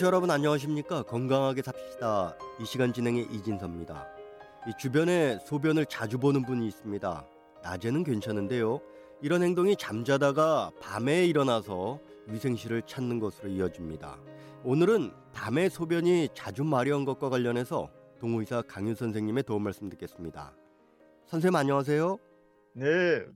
청취자 여러분 안녕하십니까? 건강하게 삽시다. 이 시간 진행의 이진섭입니다. 이 주변에 소변을 자주 보는 분이 있습니다. 낮에는 괜찮은데요. 이런 행동이 잠자다가 밤에 일어나서 위생실을 찾는 것으로 이어집니다. 오늘은 밤에 소변이 자주 마려운 것과 관련해서 동의사 강윤 선생님의 도움 말씀 듣겠습니다. 선생님 안녕하세요. 네,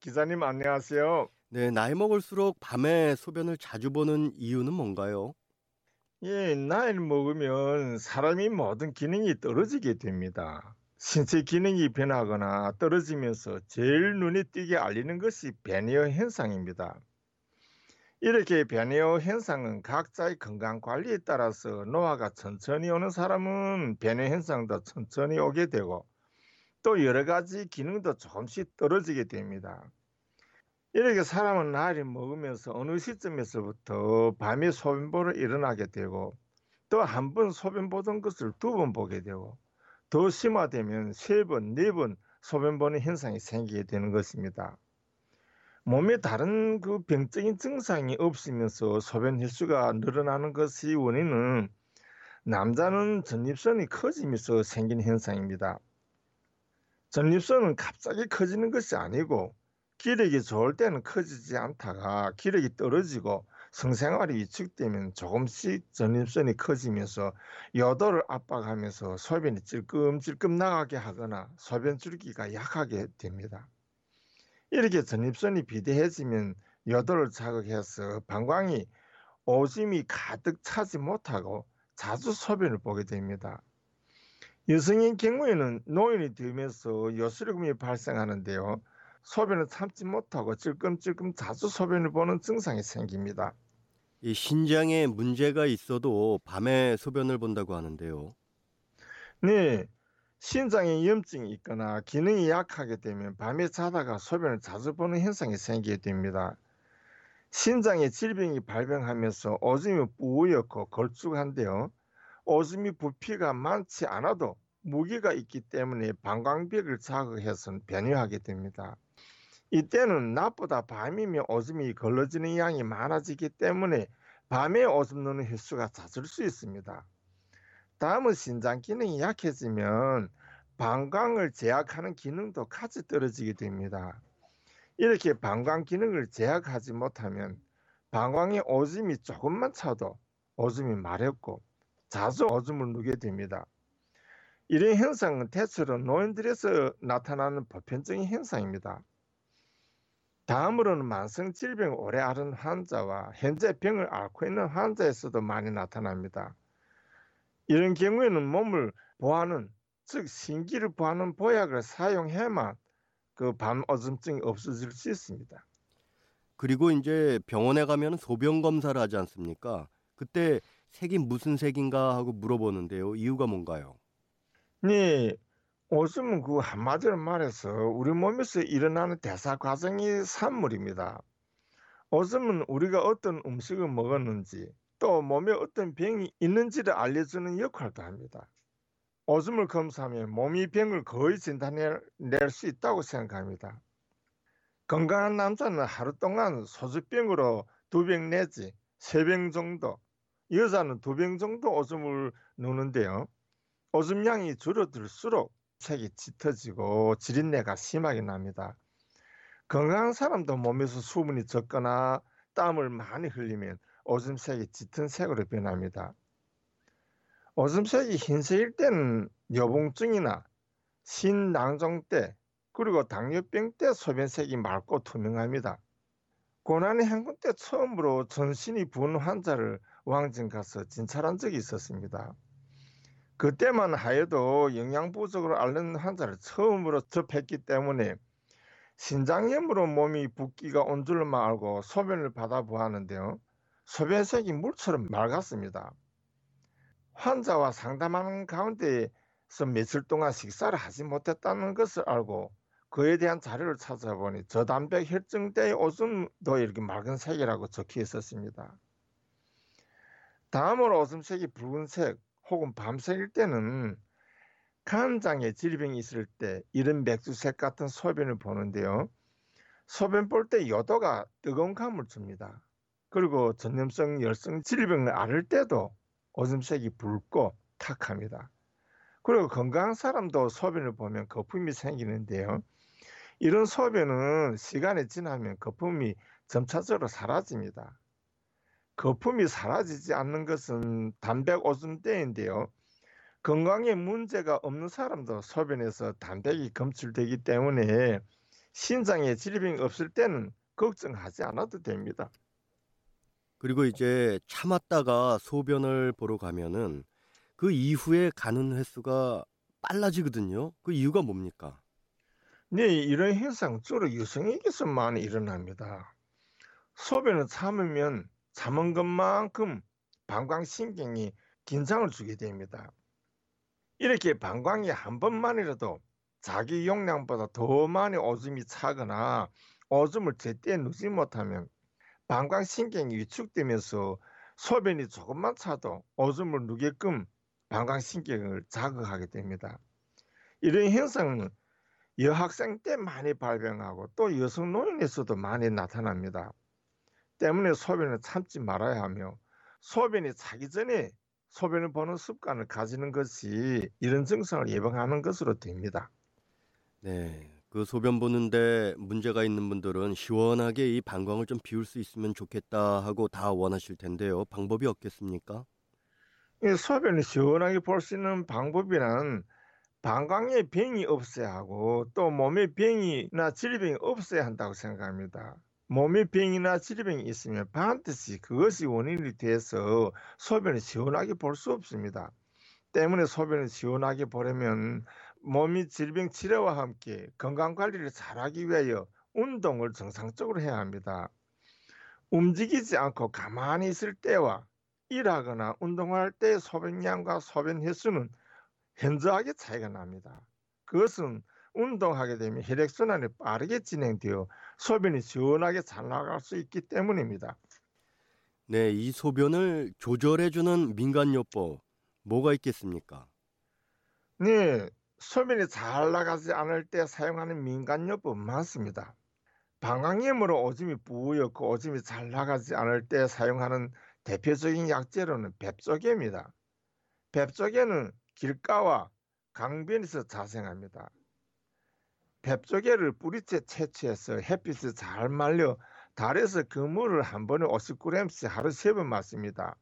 기자님 안녕하세요. 네, 나이 먹을수록 밤에 소변을 자주 보는 이유는 뭔가요? 예, 나이를 먹으면 사람이 모든 기능이 떨어지게 됩니다. 신체 기능이 변하거나 떨어지면서 제일 눈에 띄게 알리는 것이 베니어 현상입니다. 이렇게 베니어 현상은 각자의 건강 관리에 따라서 노화가 천천히 오는 사람은 베니어 현상도 천천히 오게 되고 또 여러 가지 기능도 조금씩 떨어지게 됩니다. 이렇게 사람은 나이를 먹으면서 어느 시점에서부터 밤에 소변 보러 일어나게 되고 또 한 번 소변 보던 것을 두 번 보게 되고 더 심화되면 세 번, 네 번 소변 보는 현상이 생기게 되는 것입니다. 몸에 다른 그 병적인 증상이 없으면서 소변 횟수가 늘어나는 것이 원인은 남자는 전립선이 커지면서 생긴 현상입니다. 전립선은 갑자기 커지는 것이 아니고 기력이 좋을 때는 커지지 않다가 기력이 떨어지고 성생활이 위축되면 조금씩 전립선이 커지면서 여도를 압박하면서 소변이 찔끔찔끔 나가게 하거나 소변 줄기가 약하게 됩니다. 이렇게 전립선이 비대해지면 여도를 자극해서 방광이 오줌이 가득 차지 못하고 자주 소변을 보게 됩니다. 여성인 경우에는 노인이 되면서 요술금이 발생하는데요. 소변을 참지 못하고 찔끔찔끔 자주 소변을 보는 증상이 생깁니다. 이 신장에 문제가 있어도 밤에 소변을 본다고 하는데요. 네, 신장에 염증이 있거나 기능이 약하게 되면 밤에 자다가 소변을 자주 보는 현상이 생기게 됩니다. 신장에 질병이 발병하면서 오줌이 뿌옇고 걸쭉한데요. 오줌이 부피가 많지 않아도 무게가 있기 때문에 방광벽을 자극해서 변효하게 됩니다. 이때는 낮보다 밤이면 오줌이 걸러지는 양이 많아지기 때문에 밤에 오줌 누는 횟수가 잦을 수 있습니다. 다음은 신장 기능이 약해지면 방광을 제약하는 기능도 같이 떨어지게 됩니다. 이렇게 방광 기능을 제약하지 못하면 방광에 오줌이 조금만 차도 오줌이 마렵고 자주 오줌을 누게 됩니다. 이런 현상은 대체로 노인들에서 나타나는 보편적인 현상입니다. 다음으로는 만성 질병을 오래 앓은 환자와 현재 병을 앓고 있는 환자에서도 많이 나타납니다. 이런 경우에는 몸을 보하는 즉 신기를 보하는 보약을 사용해야만 그 밤오줌증이 없어질 수 있습니다. 그리고 이제 병원에 가면 소변 검사를 하지 않습니까? 그때 색이 무슨 색인가 하고 물어보는데요. 이유가 뭔가요? 네, 오줌은 그 한마디로 말해서 우리 몸에서 일어나는 대사 과정이 산물입니다. 오줌은 우리가 어떤 음식을 먹었는지 또 몸에 어떤 병이 있는지를 알려주는 역할도 합니다. 오줌을 검사하면 몸이 병을 거의 진단해낼 수 있다고 생각합니다. 건강한 남자는 하루 동안 소주병으로 두 병 내지 세 병 정도, 여자는 두 병 정도 오줌을 누는데요. 오줌량이 줄어들수록 색이 짙어지고 지린내가 심하게 납니다. 건강한 사람도 몸에서 수분이 적거나 땀을 많이 흘리면 오줌색이 짙은 색으로 변합니다. 오줌색이 흰색일 때는 여봉증이나 신낭종 때 그리고 당뇨병 때 소변색이 맑고 투명합니다. 고난의 행군 때 처음으로 전신이 부은 환자를 왕진 가서 진찰한 적이 있었습니다. 그때만 하여도 영양 부족으로 앓는 환자를 처음으로 접했기 때문에 신장염으로 몸이 붓기가 온 줄만 알고 소변을 받아 보았는데요. 소변색이 물처럼 맑았습니다. 환자와 상담하는 가운데서 며칠 동안 식사를 하지 못했다는 것을 알고 그에 대한 자료를 찾아보니 저단백 혈증대의 오줌도 이렇게 맑은 색이라고 적혀 있었습니다. 다음으로 오줌색이 붉은색, 혹은 밤새일 때는 간장에 질병이 있을 때 이런 맥주색 같은 소변을 보는데요. 소변 볼때 요도가 뜨거운 감을 줍니다. 그리고 전염성 열성 질병을 앓을 때도 오줌색이 붉고 탁합니다. 그리고 건강한 사람도 소변을 보면 거품이 생기는데요. 이런 소변은 시간이 지나면 거품이 점차적으로 사라집니다. 거품이 사라지지 않는 것은 단백 오줌 때인데요. 건강에 문제가 없는 사람도 소변에서 단백이 검출되기 때문에 신장에 질병이 없을 때는 걱정하지 않아도 됩니다. 그리고 이제 참았다가 소변을 보러 가면은 그 이후에 가는 횟수가 빨라지거든요. 그 이유가 뭡니까? 네, 이런 현상 주로 여성에게서 많이 일어납니다. 소변을 참으면 참은 것만큼 방광신경이 긴장을 주게 됩니다. 이렇게 방광이 한 번만이라도 자기 용량보다 더 많이 오줌이 차거나 오줌을 제때 누지 못하면 방광신경이 위축되면서 소변이 조금만 차도 오줌을 누게끔 방광신경을 자극하게 됩니다. 이런 현상은 여학생 때 많이 발병하고 또 여성 노인에서도 많이 나타납니다. 때문에 소변을 참지 말아야 하며 소변이 차기 전에 소변을 보는 습관을 가지는 것이 이런 증상을 예방하는 것으로 됩니다. 네. 그 소변 보는데 문제가 있는 분들은 시원하게 이 방광을 좀 비울 수 있으면 좋겠다 하고 다 원하실 텐데요. 방법이 없겠습니까? 소변을 시원하게 볼 수 있는 방법이란 방광에 병이 없어야 하고 또 몸에 병이나 질병이 없어야 한다고 생각합니다. 몸에 병이나 질병이 있으면 반드시 그것이 원인이 돼서 소변을 시원하게 볼 수 없습니다. 때문에 소변을 시원하게 보려면 몸이 질병 치료와 함께 건강 관리를 잘하기 위하여 운동을 정상적으로 해야 합니다. 움직이지 않고 가만히 있을 때와 일하거나 운동할 때 소변량과 소변 횟수는 현저하게 차이가 납니다. 그것은 운동하게 되면 혈액순환이 빠르게 진행되어 소변이 시원하게 잘 나갈 수 있기 때문입니다. 네, 이 소변을 조절해주는 민간요법 뭐가 있겠습니까? 네, 소변이 잘 나가지 않을 때 사용하는 민간요법 많습니다. 방광염으로 오줌이 뿌옇고 오줌이 잘 나가지 않을 때 사용하는 대표적인 약재로는 뱁조개입니다. 뱁조개는 길가와 강변에서 자생합니다. 뱁조개를 뿌리째 채취해서 햇빛에 잘 말려 달에서 그 물을 한 번에 50g씩 하루 세 번 맞습니다.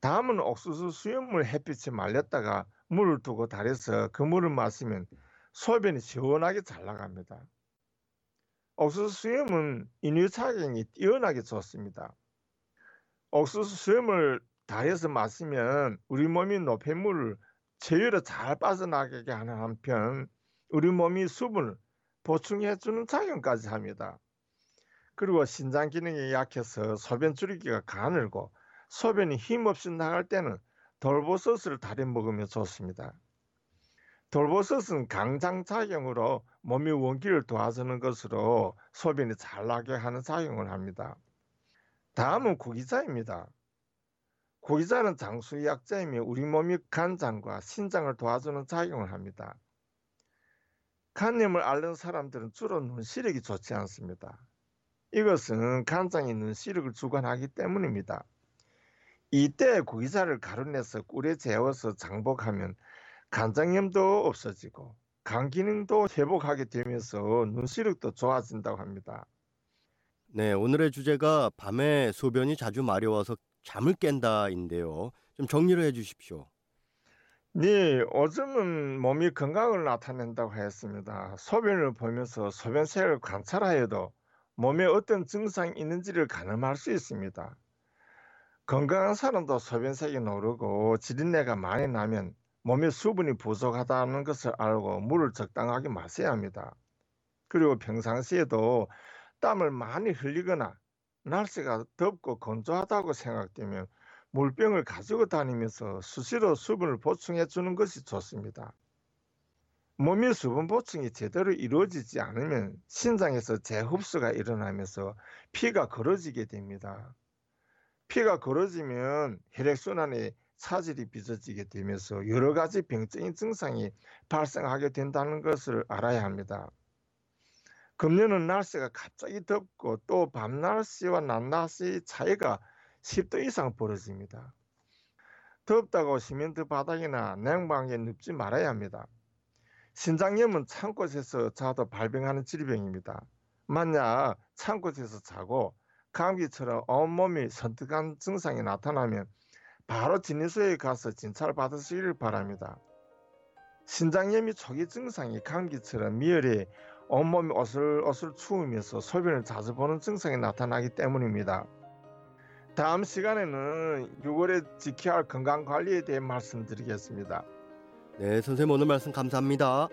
다음은 옥수수 수염물 햇빛에 말렸다가 물을 두고 달에서 그 물을 마시면 소변이 시원하게 잘 나갑니다. 옥수수 수염은 인유착용이 뛰어나게 좋습니다. 옥수수 수염을 달에서 마시면 우리 몸이 노폐물을 체유로 잘 빠져나가게 하는 한편 우리 몸이 수분을 보충해주는 작용까지 합니다. 그리고 신장 기능이 약해서 소변 줄이기가 가늘고 소변이 힘없이 나갈 때는 돌보소스를 달여 먹으면 좋습니다. 돌보소스는 강장작용으로 몸의 원기를 도와주는 것으로 소변이 잘 나게 하는 작용을 합니다. 다음은 구기자입니다. 구기자는 장수약자이며 우리 몸의 간장과 신장을 도와주는 작용을 합니다. 간염을 앓는 사람들은 주로 눈 시력이 좋지 않습니다. 이것은 간장이 눈시력을 주관하기 때문입니다. 이때 구기자를 가루내서 꿀에 재워서 장복하면 간장염도 없어지고 간 기능도 회복하게 되면서 눈 시력도 좋아진다고 합니다. 네, 오늘의 주제가 밤에 소변이 자주 마려워서 잠을 깬다인데요. 좀 정리를 해 주십시오. 네, 오줌은 몸이 건강을 나타낸다고 했습니다. 소변을 보면서 소변색을 관찰하여도 몸에 어떤 증상이 있는지를 가늠할 수 있습니다. 건강한 사람도 소변색이 노르고 지린내가 많이 나면 몸에 수분이 부족하다는 것을 알고 물을 적당하게 마셔야 합니다. 그리고 평상시에도 땀을 많이 흘리거나 날씨가 덥고 건조하다고 생각되면 물병을 가지고 다니면서 수시로 수분을 보충해 주는 것이 좋습니다. 몸의 수분 보충이 제대로 이루어지지 않으면 신장에서 재흡수가 일어나면서 피가 걸어지게 됩니다. 피가 걸어지면 혈액순환에 차질이 빚어지게 되면서 여러 가지 병적인 증상이 발생하게 된다는 것을 알아야 합니다. 금년은 날씨가 갑자기 덥고 또 밤 날씨와 낮 날씨 차이가 10도 이상 벌어집니다. 덥다고 시멘트 바닥이나 냉방에 눕지 말아야 합니다. 신장염은 창곳에서 자도 발병하는 질병입니다. 만약 창곳에서 자고 감기처럼 온몸이 선택한 증상이 나타나면 바로 진료소에 가서 진찰 받으시기를 바랍니다. 신장염이 초기 증상이 감기처럼 미열이 온몸이 어슬어슬 추우면서 소변을 자주 보는 증상이 나타나기 때문입니다. 다음 시간에는 6월에 지켜야 할 건강 관리에 대해 말씀드리겠습니다. 네, 선생님 오늘 말씀 감사합니다.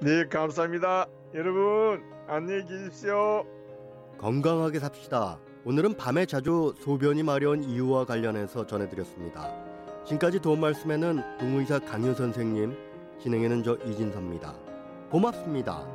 네, 감사합니다. 여러분, 안녕히 계십시오. 건강하게 삽시다. 오늘은 밤에 자주 소변이 마려운 이유와 관련해서 전해드렸습니다. 지금까지 도움 말씀에는 동의사 강효 선생님, 진행에는 저 이진섭입니다. 고맙습니다.